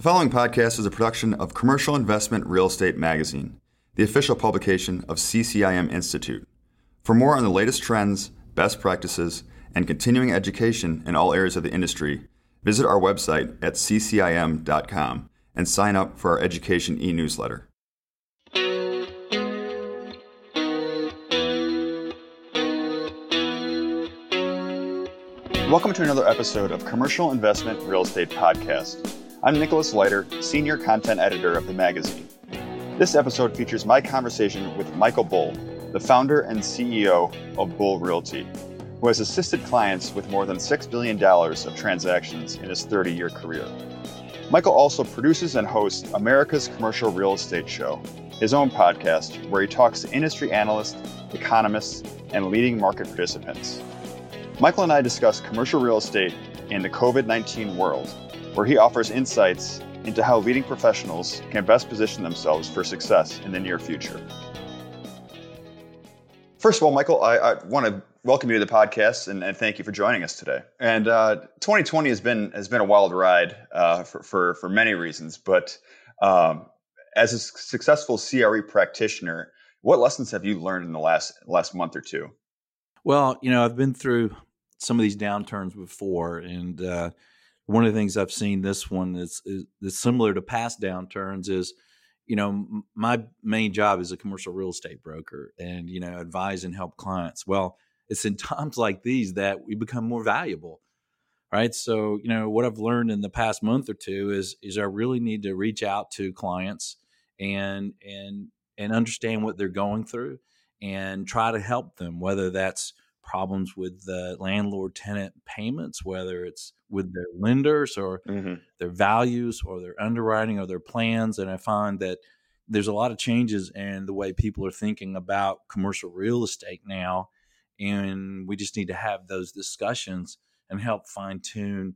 The following podcast is a production of Commercial Investment Real Estate Magazine, the official publication of CCIM Institute. For more on the latest trends, best practices, and continuing education in all areas of the industry, visit our website at ccim.com and sign up for our education e newsletter. Welcome to another episode of Commercial Investment Real Estate Podcast. I'm Nicholas Leiter, Senior Content Editor of the magazine. This episode features my conversation with Michael Bull, the founder and CEO of Bull Realty, who has assisted clients with more than $6 billion of transactions in his 30 year career. Michael also produces and hosts America's Commercial Real Estate Show, his own podcast, where he talks to industry analysts, economists, and leading market participants. Michael and I discuss commercial real estate in the COVID 19 world where he offers insights into how leading professionals can best position themselves for success in the near future. First of all, Michael, I, I want to welcome you to the podcast and, and, thank you for joining us today. And uh, 2020 has been has been a wild ride uh, for, for, for many reasons, but um, as a successful CRE practitioner, what lessons have you learned in the last last month or two? Well, you know, I've been through some of these downturns before, and uh, one of the things I've seen this one is, is, is similar to past downturns is, you know, my main job is a commercial real estate broker and, you know, advise and help clients. Well, it's in times like these that we become more valuable. Right. So, you know, what I've learned in the past month or two is is I really need to reach out to clients and and and understand what they're going through and try to help them, whether that's problems with the landlord tenant payments, whether it's with their lenders or mm-hmm. their values or their underwriting or their plans. And I find that there's a lot of changes in the way people are thinking about commercial real estate now. And we just need to have those discussions and help fine tune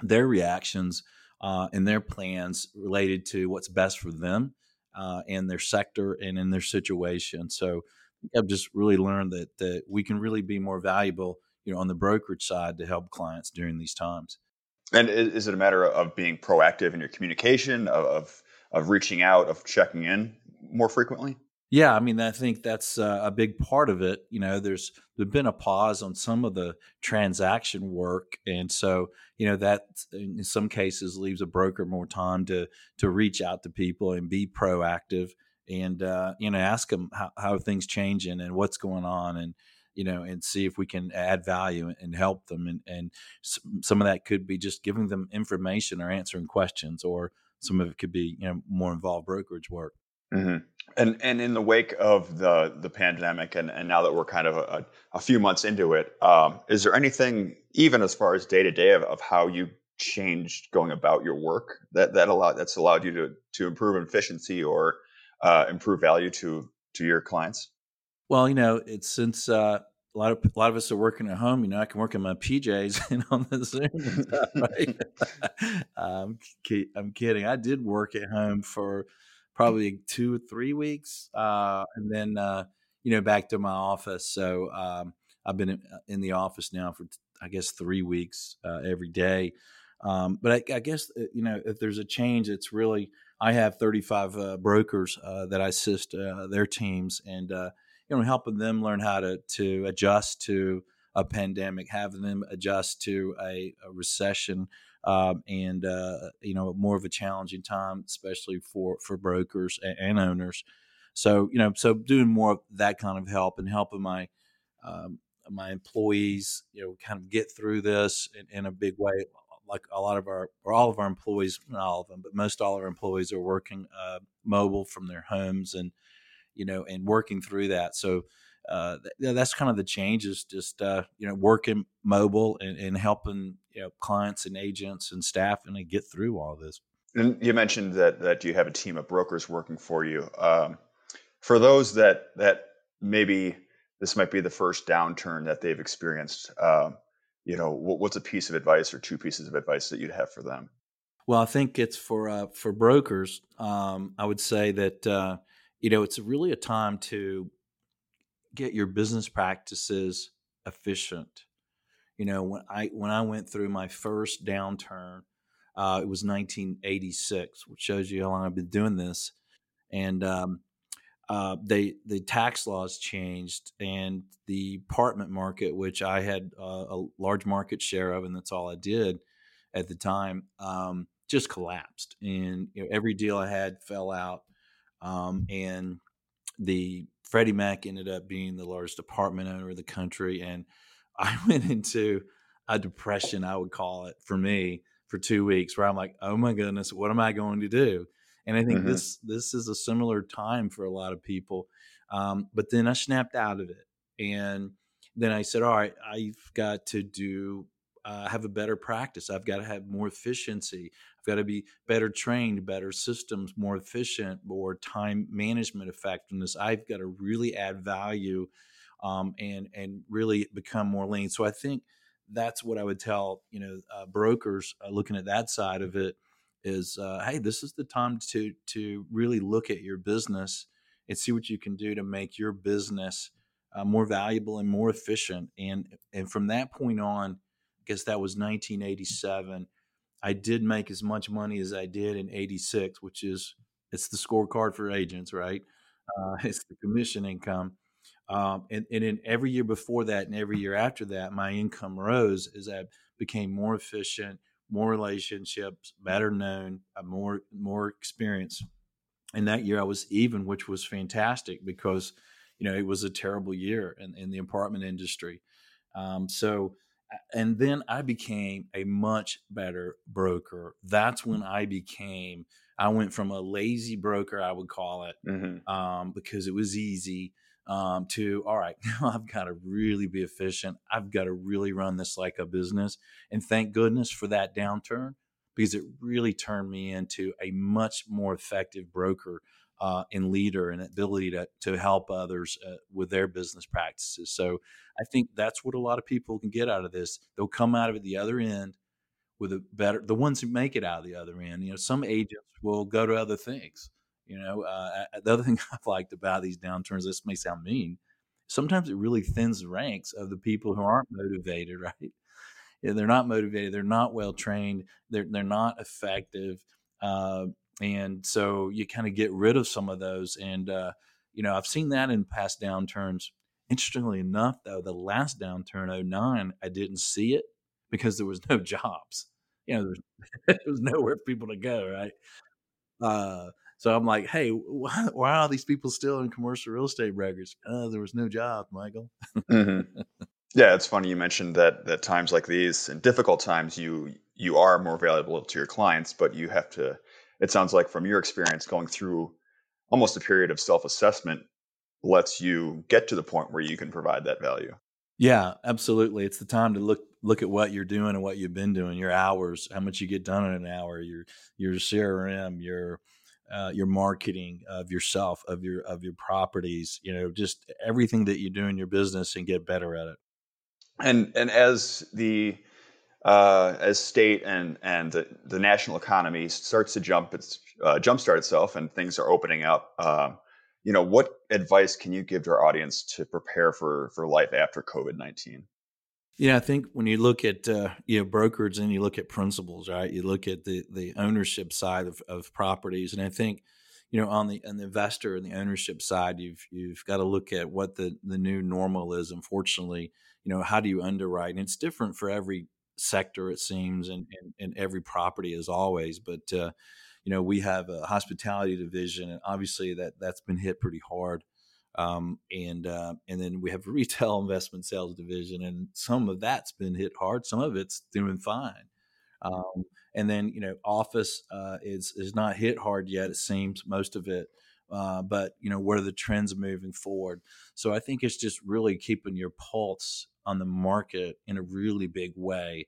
their reactions uh, and their plans related to what's best for them uh, and their sector and in their situation. So I've just really learned that that we can really be more valuable, you know, on the brokerage side to help clients during these times. And is it a matter of being proactive in your communication, of of, of reaching out, of checking in more frequently? Yeah, I mean, I think that's uh, a big part of it. You know, there's there's been a pause on some of the transaction work, and so you know that in some cases leaves a broker more time to to reach out to people and be proactive and uh, you know ask them how, how things changing and what's going on and you know and see if we can add value and help them and and some of that could be just giving them information or answering questions or some of it could be you know more involved brokerage work mm-hmm. and and in the wake of the the pandemic and and now that we're kind of a, a few months into it um, is there anything even as far as day to day of how you changed going about your work that that allowed that's allowed you to to improve efficiency or uh, improve value to to your clients? Well, you know, it's since uh, a lot of a lot of us are working at home. You know, I can work in my PJs and on the Zoom stuff, right? um, I'm kidding. I did work at home for probably two or three weeks, uh, and then uh, you know back to my office. So um, I've been in, uh, in, the office now for I guess three weeks uh, every day. Um, but I, I, guess uh, you know if there's a change, it's really I have 35 uh, brokers uh, that I assist uh, their teams and uh, you know helping them learn how to to adjust to a pandemic, having them adjust to a, a recession. Um, and uh, you know more of a challenging time, especially for for brokers and, and, owners. So you know, so doing more of that kind of help and helping my um, my employees, you know, kind of get through this in, in a big way like a lot of our or all of our employees, not all of them, but most all of our employees are working uh, mobile from their homes and you know and working through that. So uh, th- that's kind of the changes, just uh, you know working mobile and, and, helping you know clients and agents and staff and get through all this. And you mentioned that that you have a team of brokers working for you. Um, for those that that maybe this might be the first downturn that they've experienced. Um, you know, what's a piece of advice or two pieces of advice that you'd have for them? Well, I think it's for uh, for brokers. Um, I would say that uh, you know it's really a time to get your business practices efficient. You know, when I when I went through my first downturn, Uh, it was 1986, which shows you how long I've been doing this. And um, uh, they the tax laws changed, and the apartment market, which I had uh, a large market share of, and that's all I did at the time, um, just collapsed. And you know, every deal I had fell out, um, and the Freddie Mac ended up being the largest apartment owner in the country, and I went into a depression, I would call it, for me for two weeks, where I'm like, oh my goodness, what am I going to do? And I think mm-hmm. this this is a similar time for a lot of people. Um, but then I snapped out of it, and then I said, all right, I've got to do uh, have a better practice. I've got to have more efficiency. I've got to be better trained, better systems, more efficient, more time management effectiveness. I've got to really add value um, and and really become more lean. So I think that's what I would tell you know uh, brokers uh, looking at that side of it is uh, hey this is the time to to really look at your business and see what you can do to make your business uh, more valuable and more efficient. And and from that point on I guess that was 1987 I did make as much money as I did in 86 which is it's the scorecard for agents right? Uh, it's the commission income. Um, and, and in every year before that and every year after that my income rose as I became more efficient more relationships, better known, more more experience. And that year I was even, which was fantastic because you know it was a terrible year in, in the apartment industry. Um, so, and then I became a much better broker. That's when I became. I went from a lazy broker, I would call it, mm-hmm. um, because it was easy um, to all right now i've got to really be efficient. I've got to really run this like a business. And thank goodness for that downturn because it really turned me into a much more effective broker uh, and leader and ability to, to help others uh, with their business practices. So i think that's what a lot of people can get out of this. They'll come out of it the other end with a better the ones who make it out of the other end. You know some agents will go to other things you know, uh, the other thing I've liked about these downturns, this may sound mean, sometimes it really thins the ranks of the people who aren't motivated, right? Yeah, they're not motivated, they're not well trained, they're they're not effective, uh, and so you kind of get rid of some of those. And uh, you know, I've seen that in past downturns. Interestingly enough, though, the last downturn, 09, I didn't see it because there was no jobs. You know, there was nowhere for people to go, right? Uh, so I'm like, hey, why, why are these people still in commercial real estate records? Uh, there was no job, Michael. mm-hmm. Yeah, it's funny you mentioned that that times like these and difficult times you you are more valuable to your clients, but you have to. It sounds like from your experience going through almost a period of self assessment lets you get to the point where you can provide that value. Yeah, absolutely. It's the time to look look at what you're doing and what you've been doing, your hours, how much you get done in an hour, your your CRM, your uh, your marketing of yourself, of your of your properties, you know, just everything that you do in your business and get better at it. And and as the uh, as state and and the, the, national economy starts to jump its uh, jumpstart itself and things are opening up, uh, you know, what advice can you give to our audience to prepare for for life after COVID nineteen? Yeah, I think when you look at uh, you know brokerage and you look at principals, right? You look at the the ownership side of, of properties, and I think you know on the on the investor and the ownership side, you've you've got to look at what the the new normal is. Unfortunately, you know how do you underwrite, and it's different for every sector it seems, and and, and every property as always. But uh, you know we have a hospitality division, and obviously that that's been hit pretty hard. Um, and uh, and then we have retail investment sales division, and some of that's been hit hard. Some of it's doing fine. Um, and then you know, office uh, is is not hit hard yet. It seems most of it, uh, but you know, what are the trends moving forward? So I think it's just really keeping your pulse on the market in a really big way,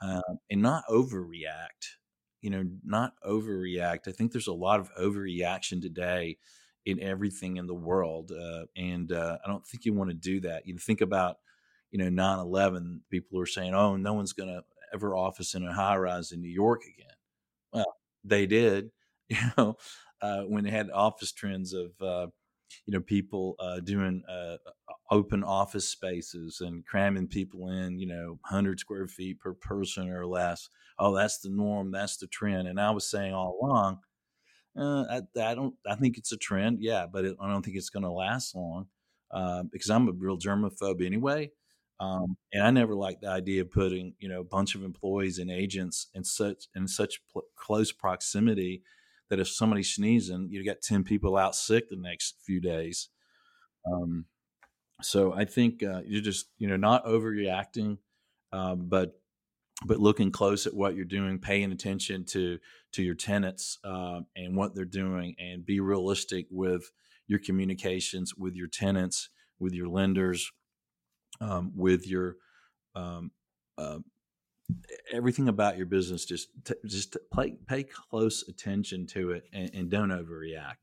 um, and not overreact. You know, not overreact. I think there's a lot of overreaction today in everything in the world. Uh, and uh, I don't think you want to do that. You think about, you know, 9 11, people are saying, oh, no one's going to ever office in a high rise in New York again. Well, they did, you know, uh, when they had office trends of, uh, you know, people uh, doing uh, open office spaces and cramming people in, you know, 100 square feet per person or less. Oh, that's the norm. That's the trend. And I was saying all along, uh, I, I, don't. I think it's a trend, yeah, but it, I don't think it's going to last long uh, because I'm a real germaphobe anyway. Um, and I never liked the idea of putting, you know, a bunch of employees and agents in such in such pl- close proximity that if somebody's sneezing, you got ten people out sick the next few days. Um, so I think uh, you're just, you know, not overreacting, um, but but looking close at what you're doing, paying attention to to your tenants uh, and what they're doing, and be realistic with your communications with your tenants, with your lenders, um, with your um, uh, everything about your business. Just t- just pay pay close attention to it and, and, don't overreact.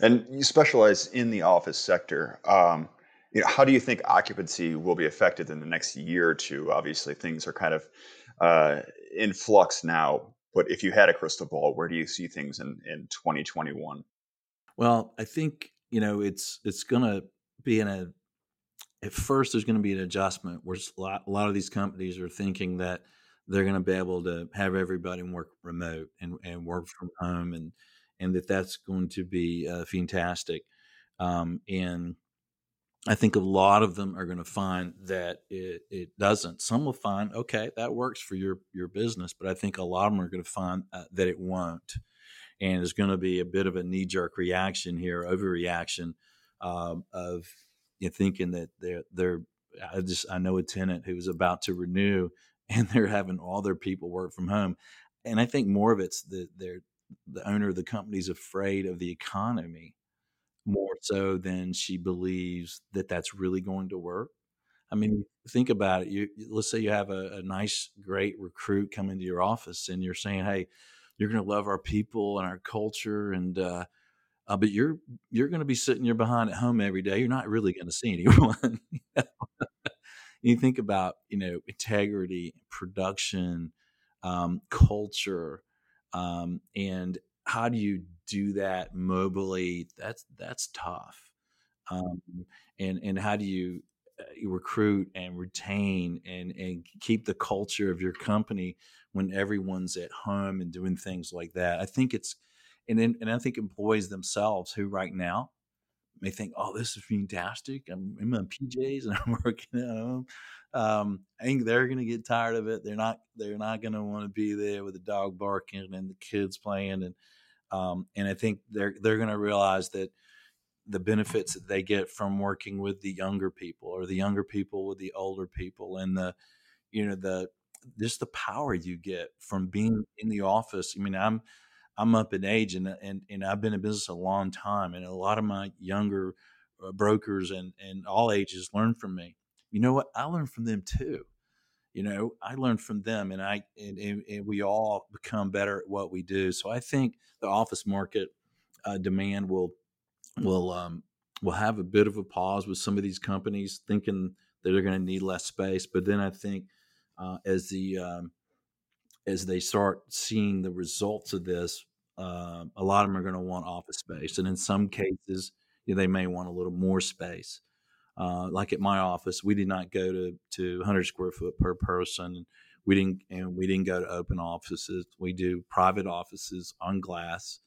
And you specialize in the office sector. Um, you know, how do you think occupancy will be affected in the next year or two? Obviously, things are kind of uh, in flux now. But if you had a crystal ball, where do you see things in, in 2021? Well, I think you know it's it's going to be in a. At first, there's going to be an adjustment where a lot, a lot of these companies are thinking that they're going to be able to have everybody work remote and, and work from home, and and that that's going to be uh, fantastic. Um, and I think a lot of them are going to find that it, it doesn't. Some will find, okay, that works for your, your business, but I think a lot of them are going to find uh, that it won't. And there's going to be a bit of a knee jerk reaction here, overreaction um, of you know, thinking that they're, they're, I just, I know a tenant who was about to renew and they're having all their people work from home. And I think more of it's that they're, the owner of the company is afraid of the economy more so than she believes that that's really going to work. I mean, think about it. You let's say you have a, a nice, great recruit come into your office, and you're saying, "Hey, you're going to love our people and our culture," and uh, uh, but you're you're going to be sitting your behind at home every day. You're not really going to see anyone. you think about you know integrity, production, um, culture, um, and how do you do that mobily? That's that's tough. Um, and and how do you, uh, recruit and retain and and keep the culture of your company when everyone's at home and doing things like that? I think it's and and I think employees themselves who right now may think, "Oh, this is fantastic. I'm in my PJs and I'm working at home." Um, I think they're going to get tired of it. They're not. They're not going to want to be there with the dog barking and the kids playing and um, and I think they're they're going to realize that the benefits that they get from working with the younger people or the younger people with the older people and the you know the just the power you get from being in the office. I mean, I'm I'm up in age and and and I've been in business a long time, and a lot of my younger uh, brokers and and all ages learn from me. You know what? I learn from them too you know i learned from them and i and, and, and, we all become better at what we do. So i think the office market uh, demand will will um, will have a bit of a pause with some of these companies thinking that they're going to need less space but then i think uh, as the um, as they start seeing the results of this uh, a lot of them are going to want office space and in some cases you know, they may want a little more space uh, like at my office, we did not go to, to 100 square foot per person. We didn't, and we didn't go to open offices. We do private offices on glass.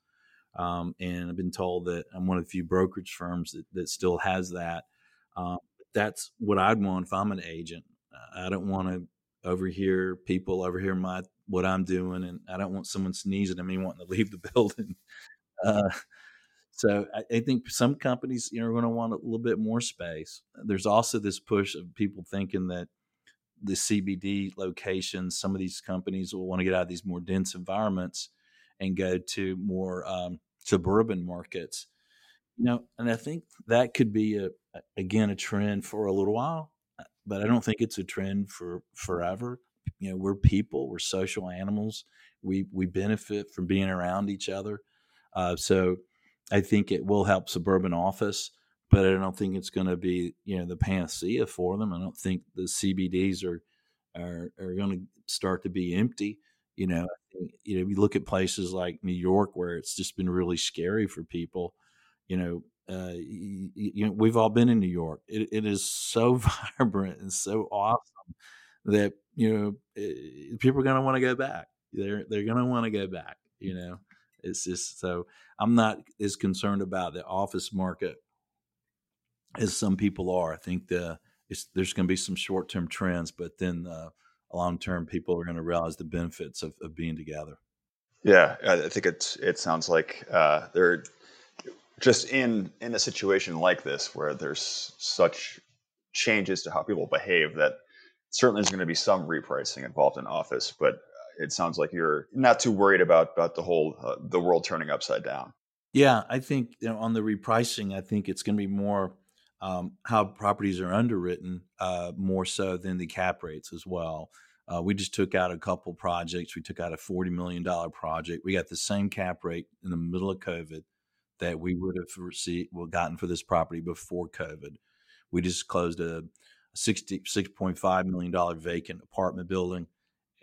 Um, and I've been told that I'm one of the few brokerage firms that, that still has that. Uh, that's what I'd want if I'm an agent. I don't want to overhear people overhear my what I'm doing, and I don't want someone sneezing at me wanting to leave the building. Uh, so I, think some companies, you know, are going to want a little bit more space. There's also this push of people thinking that the CBD locations, some of these companies will want to get out of these more dense environments and go to more um, suburban markets. You know, and I think that could be a again a trend for a little while, uh, but I don't think it's a trend for forever. You know, we're people, we're social animals. We we benefit from being around each other. Uh, so I think it will help suburban office, but I don't think it's going to be you know the panacea for them. I don't think the CBDs are are are going to start to be empty. You know, you know, if you look at places like New York where it's just been really scary for people, you know, uh, you, you, know, we've all been in New York. It, it is so vibrant and so awesome that you know it, eh, people are going to want to go back. They're they're going to want to go back. You know, it's just so I'm not as concerned about the office market as some people are. I think the there's going to be some short term trends, but then uh, long term, people are going to realize the benefits of, of, being together. Yeah, I think it's it sounds like uh, they're just in in a situation like this where there's such changes to how people behave that certainly there's going to be some repricing involved in office, but it sounds like you're not too worried about about the whole uh, the world turning upside down. Yeah, I think you know, on the repricing, I think it's going to be more um, how properties are underwritten uh, more so than the cap rates as well. Uh, we just took out a couple projects. We took out a forty million dollar project. We got the same cap rate in the middle of COVID that we would have received well, gotten for this property before COVID. We just closed a sixty-six point five million dollar vacant apartment building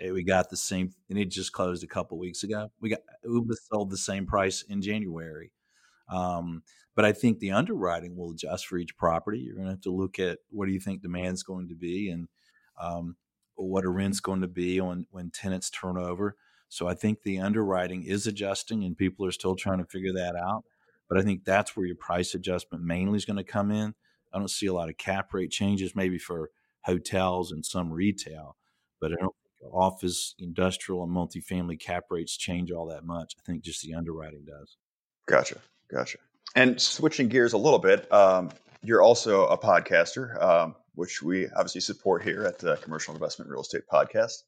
we got the same, and it just closed a couple weeks ago. We got Uber sold the same price in January. Um, but I think the underwriting will adjust for each property. You're going to have to look at what do you think demand's going to be, and um, what a rent's going to be on when tenants turn over. So I think the underwriting is adjusting, and people are still trying to figure that out. But I think that's where your price adjustment mainly is going to come in. I don't see a lot of cap rate changes, maybe for hotels and some retail, but I don't office, industrial, and multifamily cap rates change all that much. I think just the underwriting does. Gotcha. Gotcha. And switching gears a little bit, um, you're also a podcaster, um, which we obviously support here at the Commercial Investment Real Estate Podcast.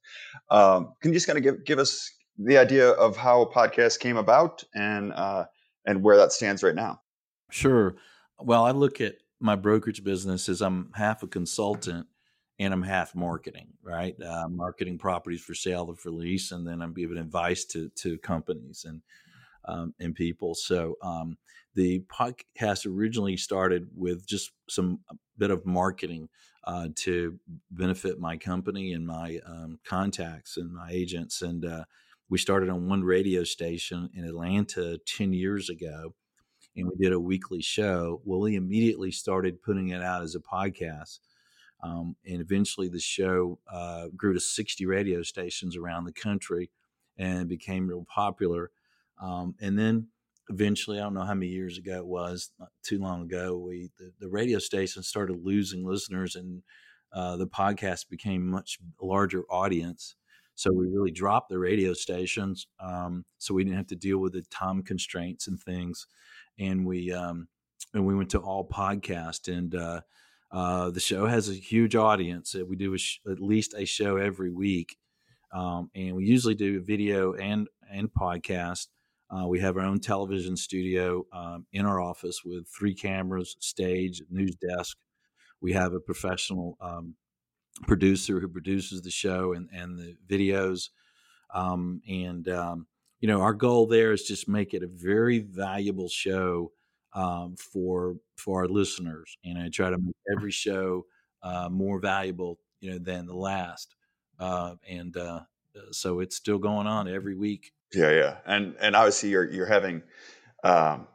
Um, can you just kind of give, give us the idea of how a podcast came about and uh, and where that stands right now? Sure. Well, I look at my brokerage business as I'm half a consultant and I'm half marketing, right? Uh, marketing properties for sale or for lease, and then I'm giving advice to to companies and um, and people. So um, the podcast originally started with just some bit of marketing uh, to benefit my company and my um, contacts and my agents, and uh, we started on one radio station in Atlanta ten years ago. And we did a weekly show. Well, we immediately started putting it out as a podcast um, and eventually the show uh, grew to 60 radio stations around the country and became real popular. Um, and then eventually, I don't know how many years ago it was, not too long ago, we the, the radio station started losing listeners and uh, the podcast became much larger audience. So we really dropped the radio stations, um, so we didn't have to deal with the time constraints and things. And we um, and we went to all podcast, and uh, uh, the show has a huge audience. We do sh- at least a show every week, um, and we usually do video and and podcast. Uh, we have our own television studio um, in our office with three cameras, stage, news desk. We have a professional um, producer who produces the show and and the videos. Um, and um, you know, our goal there is just make it a very valuable show um, for for our listeners, and I try to make every show uh, more valuable, you know, than the last. Uh, and uh, uh, so it's still going on every week. Yeah, yeah, and and obviously you're you're having um,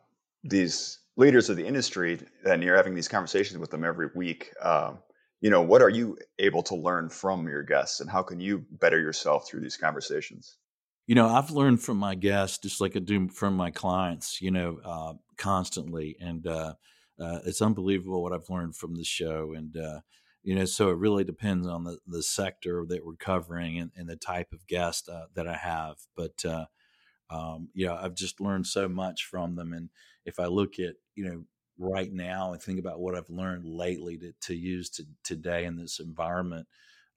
these leaders of the industry, and you're having these conversations with them every week. Um, you know, what are you able to learn from your guests, and how can you better yourself through these conversations? You know, I've learned from my guests just like I do from my clients. You know, uh, constantly, and uh, uh, it's unbelievable what I've learned from the show. And uh, you know, so it really depends on the the sector that we're covering and, and the type of guest uh, that I have. But uh, um, you know, I've just learned so much from them. And if I look at you know right now and think about what I've learned lately to to use to, today in this environment,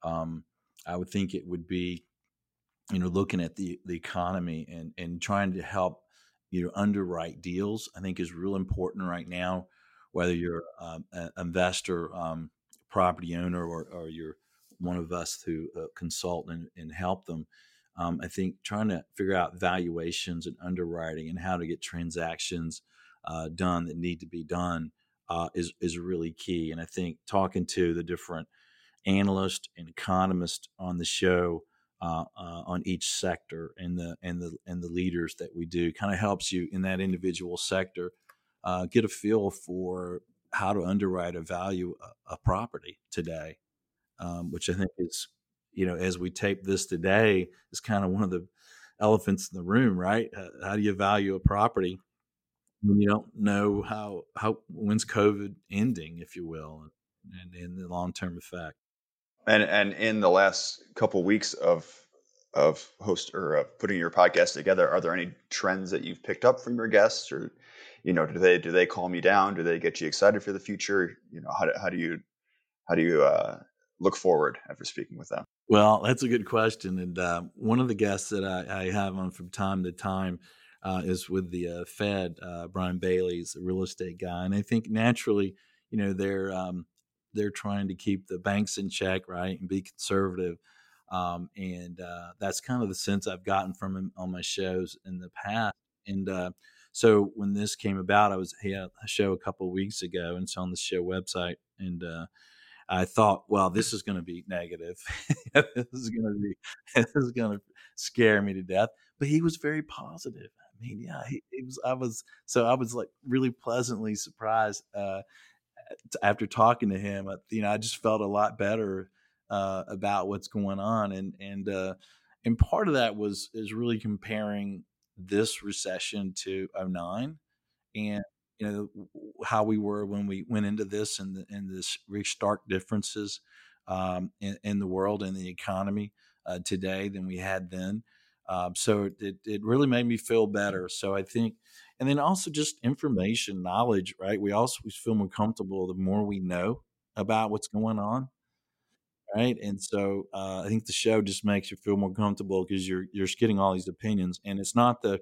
um, I would think it would be you know looking at the the economy and and trying to help you know underwrite deals i think is real important right now whether you're um, an investor um, property owner or, or you're one of us who uh, consult and, and, help them um, i think trying to figure out valuations and underwriting and how to get transactions uh, done that need to be done uh, is is really key and i think talking to the different analysts and economists on the show uh, uh, on each sector and the and the and the leaders that we do kind of helps you in that individual sector uh, get a feel for how to underwrite a value a, a property today, um, which I think is, you know, as we tape this today, is kind of one of the elephants in the room, right? Uh, how do you value a property when you don't know how how when's COVID ending, if you will, and, and the long term effect. And and in the last couple weeks of of host or uh, putting your podcast together, are there any trends that you've picked up from your guests, or you know, do they do they calm you down? Do they get you excited for the future? You know, how do, how do you how do you uh, look forward after speaking with them? Well, that's a good question, and uh, one of the guests that I, I, have on from time to time uh, is with the uh, Fed. Uh, Brian Bailey's a real estate guy, and I think naturally, you know, they're um, they're trying to keep the banks in check, right, and be conservative. Um, and uh, that's kind of the sense I've gotten from him on my shows in the past. And uh, so when this came about, I was he had a show a couple weeks ago, and it's on the show website, and uh, I thought, well, this is going to be negative. this is going to be this is going to scare me to death. But he was very positive. I mean, yeah, he, he was. I was so I was like really pleasantly surprised uh, after talking to him. You know, I just felt a lot better uh, about what's going on, and and uh, and part of that was is really comparing this recession to 09 and you know how we were when we went into this and the, and this very stark differences um, in, in, the world and the economy uh, today than we had then. Um, so it, it really made me feel better. So I think, and then also just information, knowledge, right? We also feel more comfortable the more we know about what's going on right? And so uh, I think the show just makes you feel more comfortable because you're you're getting all these opinions, and it's not the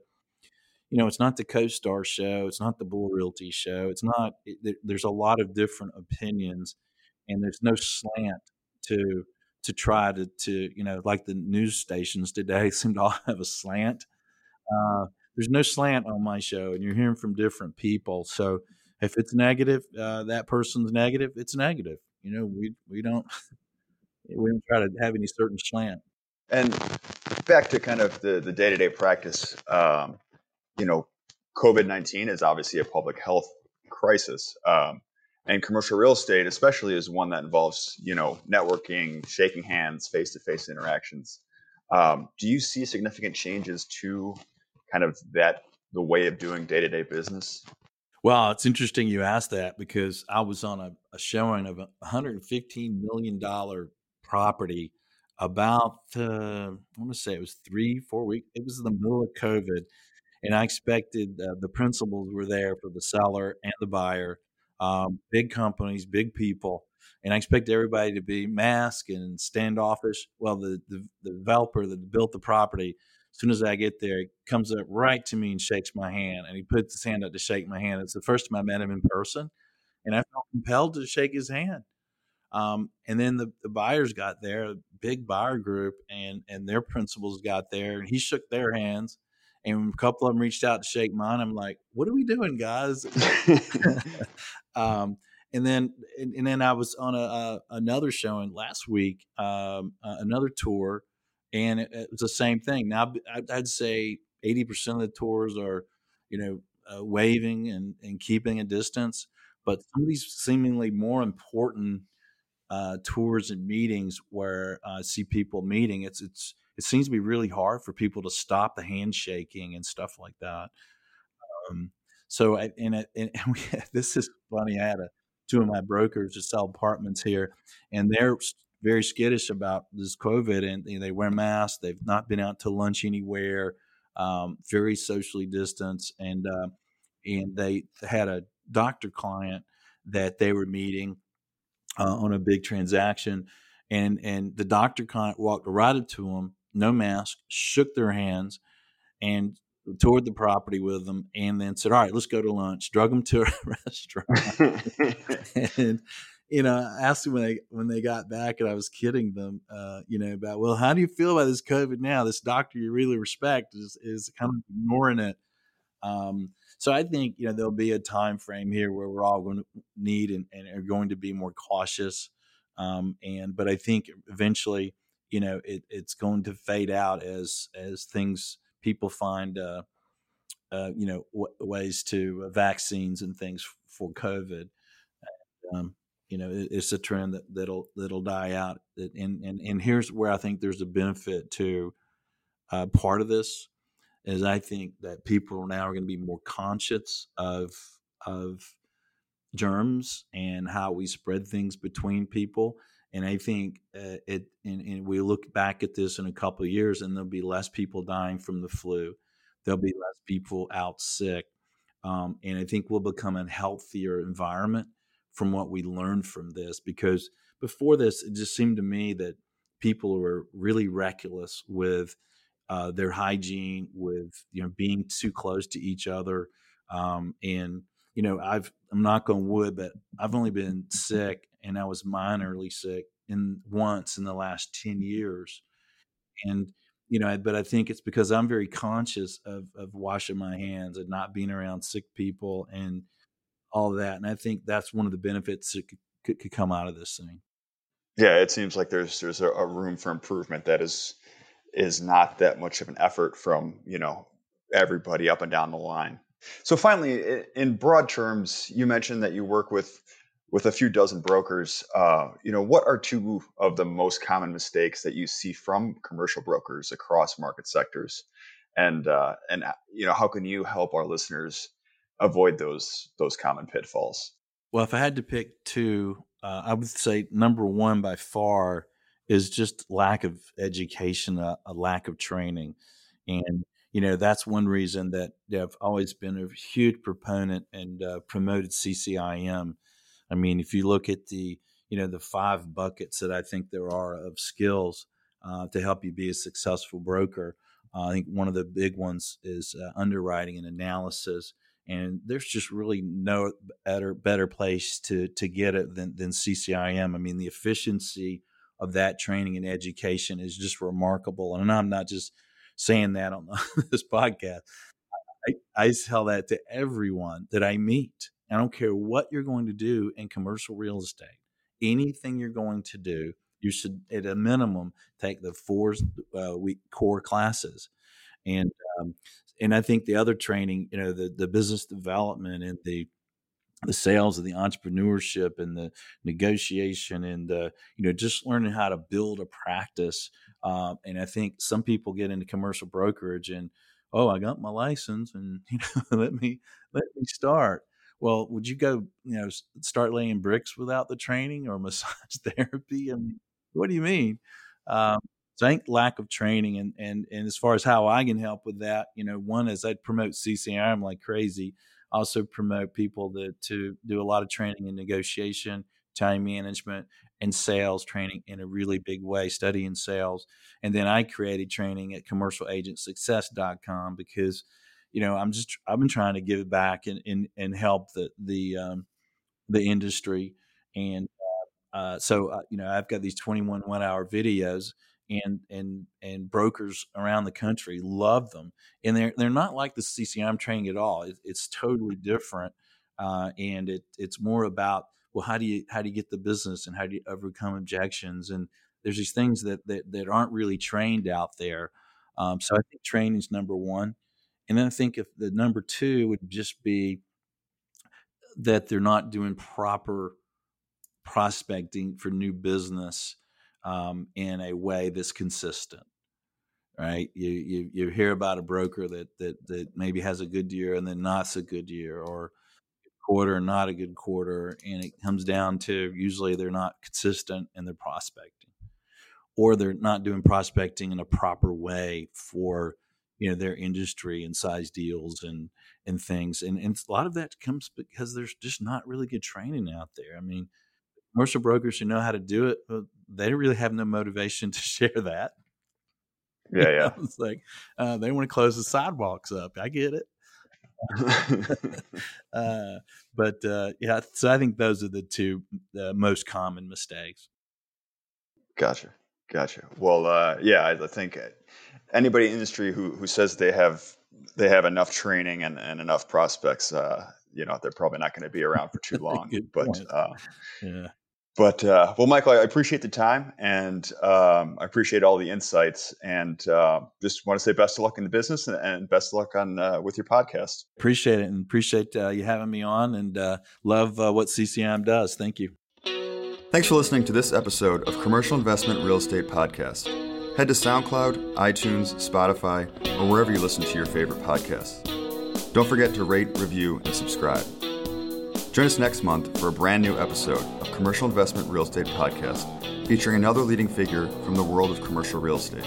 you know it's not the CoStar show, it's not the Bull Realty show, it's not. It, there's a lot of different opinions, and there's no slant to to try to to you know like the news stations today seem to all have a slant. Uh, there's no slant on my show, and you're hearing from different people. So if it's negative, uh, that person's negative. It's negative. You know, we we don't we don't try to have any certain slant. And back to kind of the the day to day practice, um, you know, COVID nineteen is obviously a public health crisis, um, and commercial real estate, especially, is one that involves you know networking, shaking hands, face to face interactions. Um, do you see significant changes to kind of that the way of doing day to day business? Well, it's interesting you asked that because I was on a, a showing of a $115 million property about uh, I want to say it was three, four weeks. It was in the middle of COVID, and I expected uh, the principals were there for the seller and the buyer, um, big companies, big people, and I expected everybody to be masked and standoffish. Well, the, the, the developer that built the property, soon as I get there, he comes up right to me and shakes my hand, and he puts his hand up to shake my hand. It's the first time I met him in person, and I felt compelled to shake his hand. Um, and then the, the buyers got there, a big buyer group, and and their principals got there, and he shook their hands. And a couple of them reached out to shake mine. I'm like, "What are we doing, guys?" um, and then and, and, then I was on a, a another showing last week, um, uh, another tour, and it, it, was the same thing. Now I'd say 80 percent of the tours are, you know, uh, waving and, and keeping a distance, but some of these seemingly more important uh, tours and meetings where I see people meeting, it's it's it seems to be really hard for people to stop the handshaking and stuff like that. Um, so I, and, it, and we, this is funny. I had a, two of my brokers that sell apartments here, and they're very skittish about this COVID, and they wear masks. They've not been out to lunch anywhere. Um, very socially distanced, and uh, and they had a doctor client that they were meeting uh, on a big transaction, and and the doctor kind of walked right up to him, no mask, shook their hands, and toured the property with them, and then said, "All right, let's go to lunch." Drug them to a restaurant, and you know, I asked them when they when they got back, and I was kidding them, uh, you know, about well, how do you feel about this COVID now? This doctor you really respect is is kind of ignoring it. Um, so I think you know there'll be a time frame here where we're all going to need and, and are going to be more cautious. Um, and but I think eventually, you know, it, it's going to fade out as as things people find uh, uh, you know, w- ways to uh, vaccines and things for COVID. Um, you know, it, it's a trend that that'll that'll die out. And and and here's where I think there's a benefit to uh, part of this is I think that people now are going to be more conscious of of germs and how we spread things between people. And I think uh, it, and, and, we look back at this in a couple of years, and there'll be less people dying from the flu. There'll be less people out sick, um, and I think we'll become a healthier environment from what we learned from this. Because before this, it just seemed to me that people were really reckless with uh, their hygiene, with you know being too close to each other, um, and you know I've I'm not going wood, but I've only been sick, and I was minorly sick in once in the last ten years, and you know, but I think it's because I'm very conscious of of washing my hands and not being around sick people and all that, and I think that's one of the benefits that could, could, come out of this thing. Yeah, it seems like there's there's a, a room for improvement that is is not that much of an effort from you know everybody up and down the line. So finally, in broad terms, you mentioned that you work with with a few dozen brokers. Uh, you know, what are two of the most common mistakes that you see from commercial brokers across market sectors, and uh, and uh, you know, how can you help our listeners avoid those those common pitfalls? Well, if I had to pick two, uh, I would say number one by far is just lack of education, a, a lack of training, and you know that's one reason that I've always been a huge proponent and uh, promoted CCIM. I mean, if you look at the you know the five buckets that I think there are of skills uh, to help you be a successful broker, uh, I think one of the big ones is uh, underwriting and analysis. And there's just really no better better place to to get it than than CCIM. I mean, the efficiency of that training and education is just remarkable. And I'm not just saying that on this podcast. I, I tell that to everyone that I meet. I don't care what you're going to do in commercial real estate. Anything you're going to do, you should, at a minimum, take the four uh, week core classes. And um, and I think the other training, you know, the the business development and the the sales and the entrepreneurship and the negotiation and the you know just learning how to build a practice um, and i think some people get into commercial brokerage and oh i got my license and you know let me let me start. Well would you go you know start laying bricks without the training or massage therapy? I mean what do you mean? Um, so I think lack of training and, and and as far as how I can help with that, you know, one is I'd promote CCIM like crazy also promote people that to do a lot of training in negotiation, time management, and sales training in a really big way, studying sales. And then I created training at commercialagentsuccess.com because, you know, I'm just I've been trying to give it back and and, and help the the um, the industry. And uh, so, uh, you know, I've got these 21 one hour videos and and and brokers around the country love them, and they're they're not like the CCIM training at all. It, it's totally different, uh, and it it's more about well, how do you how do you get the business and how do you overcome objections? And there's these things that that, that aren't really trained out there. Um, so I think training is number one, and then I think if the number two would just be that they're not doing proper prospecting for new business um, in a way that's consistent right? You, you you hear about a broker that that that maybe has a good year and then not so good year or quarter not a good quarter and it comes down to usually they're not consistent in their prospecting or they're not doing prospecting in a proper way for you know their industry and size deals and and things. And, and a lot of that comes because there's just not really good training out there. I mean commercial brokers who know how to do it, but they really have no motivation to share that. Yeah, yeah. it's like uh, they want to close the sidewalks up. I get it. uh, but uh, yeah, so I think those are the two most common mistakes. Gotcha, gotcha. Well, uh, yeah, I think anybody in industry who who says they have they have enough training and, and enough prospects, uh, you know, they're probably not going to be around for too long. but uh, yeah, but uh, well, Michael, I appreciate the time and um, I appreciate all the insights, and uh, just want to say best of luck in the business and, and best of luck on uh, with your podcast. Appreciate it and appreciate uh, you having me on, and uh, love uh, what CCIM does. Thank you. Thanks for listening to this episode of Commercial Investment Real Estate Podcast. Head to SoundCloud, iTunes, Spotify, or wherever you listen to your favorite podcasts. Don't forget to rate, review, and subscribe. Join us next month for a brand new episode of Commercial Investment Real Estate Podcast featuring another leading figure from the world of commercial real estate.